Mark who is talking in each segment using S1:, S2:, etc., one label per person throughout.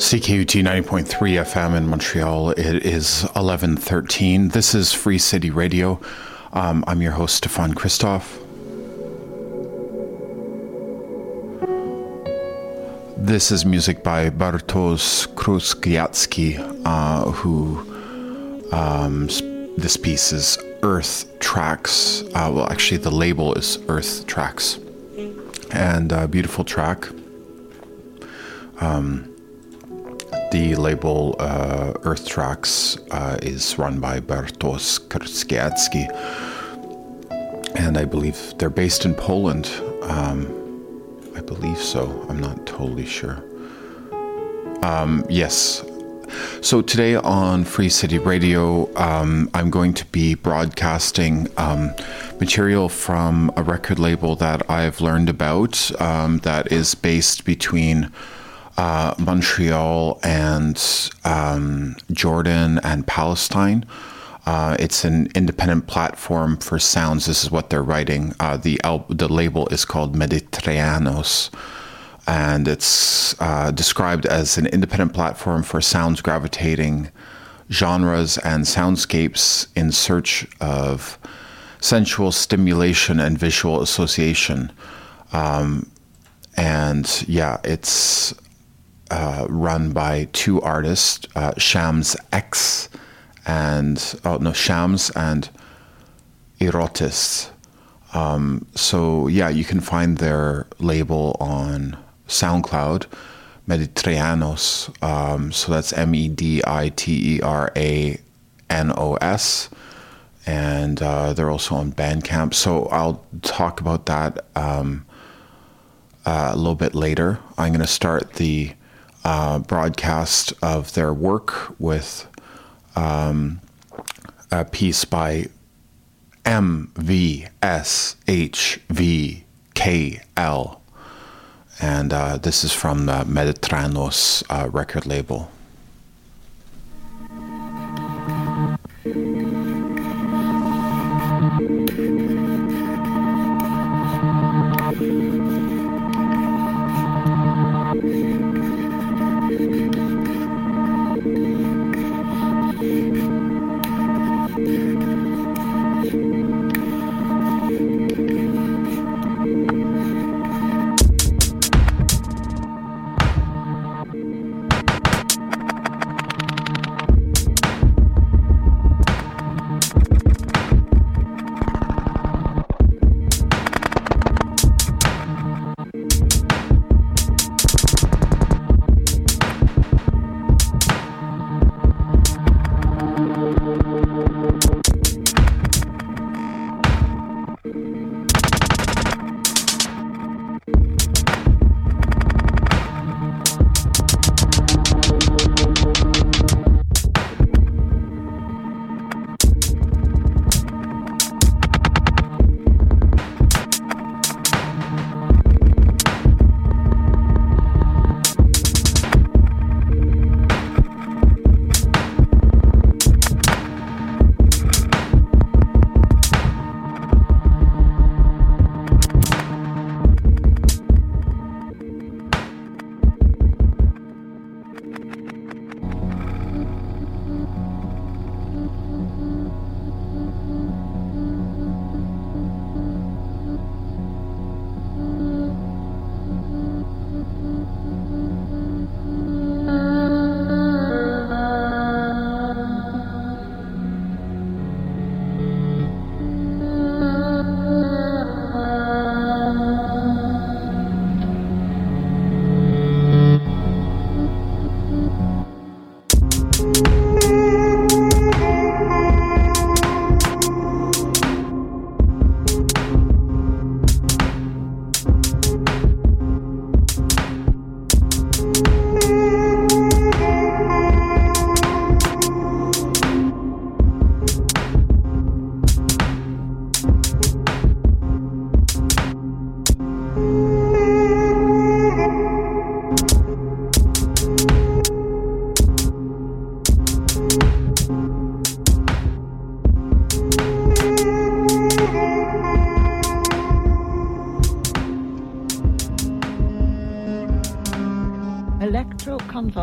S1: CKUT 90.3 FM in Montreal. It is 1113. This is Free City Radio. Um, I'm your host, Stefan Christoff. This is music by Bartosz Kruskiatski, uh, who um, this piece is Earth Trax. Uh, well, actually, the label is Earth Trax. And a beautiful track. Um, the label uh, Earth Trax uh, is run by Bartosz Kruskiatski, and I believe they're based in Poland. Um, I believe so. I'm not totally sure. Um, yes. So today on Free City Radio, um, I'm going to be broadcasting um, material from a record label that I've learned about um, that is based between uh, Montreal and um, Jordan and Palestine. Uh, it's an independent platform for sounds. This is what they're writing. Uh, the the label is called Mediteranos, and it's uh, described as an independent platform for sounds gravitating genres and soundscapes in search of sensual stimulation and visual association. Um, and yeah, it's uh, run by two artists, uh, Shams X and oh no Shams and Erotis. Um, so yeah, you can find their label on SoundCloud, Mediteranos. Um, so that's M E D I T E R A N O S, and uh, they're also on Bandcamp. So I'll talk about that um, uh, a little bit later. I'm going to start the uh, broadcast of their work with um, a piece by MVSHVKL. And uh, this is from the Mediteranos uh, record label.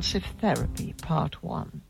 S2: Electroconvulsive Therapy, Part 1.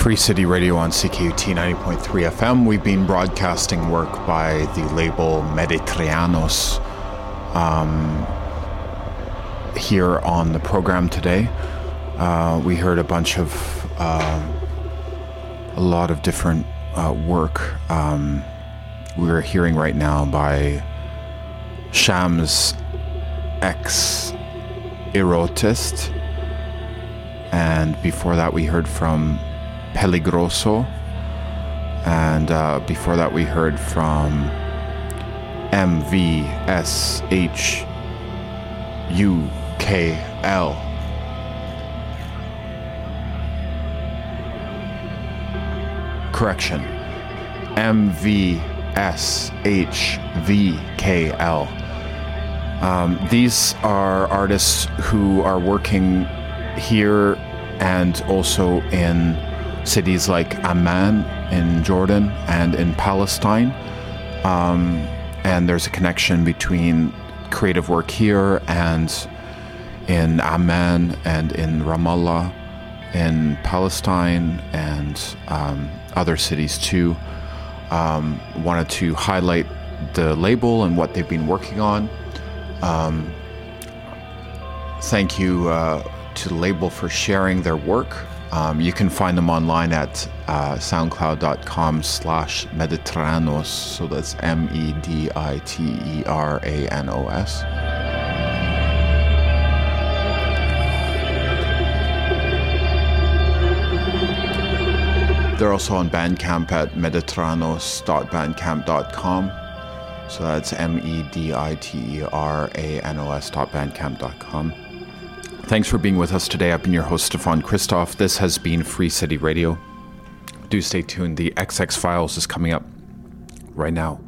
S1: Free City Radio on CKUT 90.3 FM. We've been broadcasting work by the label Mediteranos um, here on the program today. Uh, we heard a bunch of, uh, a lot of different uh, work. Um, we're hearing right now by Shams X Erotist. And before that, we heard from Peligroso. And uh, before that, we heard from MVSHUKL. Correction. MVSHVKL. Um, these are artists who are working here and also in cities like Amman in Jordan and in Palestine. Um, and there's a connection between creative work here and in Amman and in Ramallah in Palestine and um, other cities too. Um, wanted to highlight the label and what they've been working on. Um, thank you uh, to the label for sharing their work. Um, you can find them online at uh, soundcloud.com slash mediteranos. So that's M E D I T E R A N O S. They're also on Bandcamp at mediteranos.bandcamp.com. So that's M E D I T E R A N O S.bandcamp.com. Thanks for being with us today. I've been your host, Stefan Christoff. This has been Free City Radio. Do stay tuned. The XX Files is coming up right now.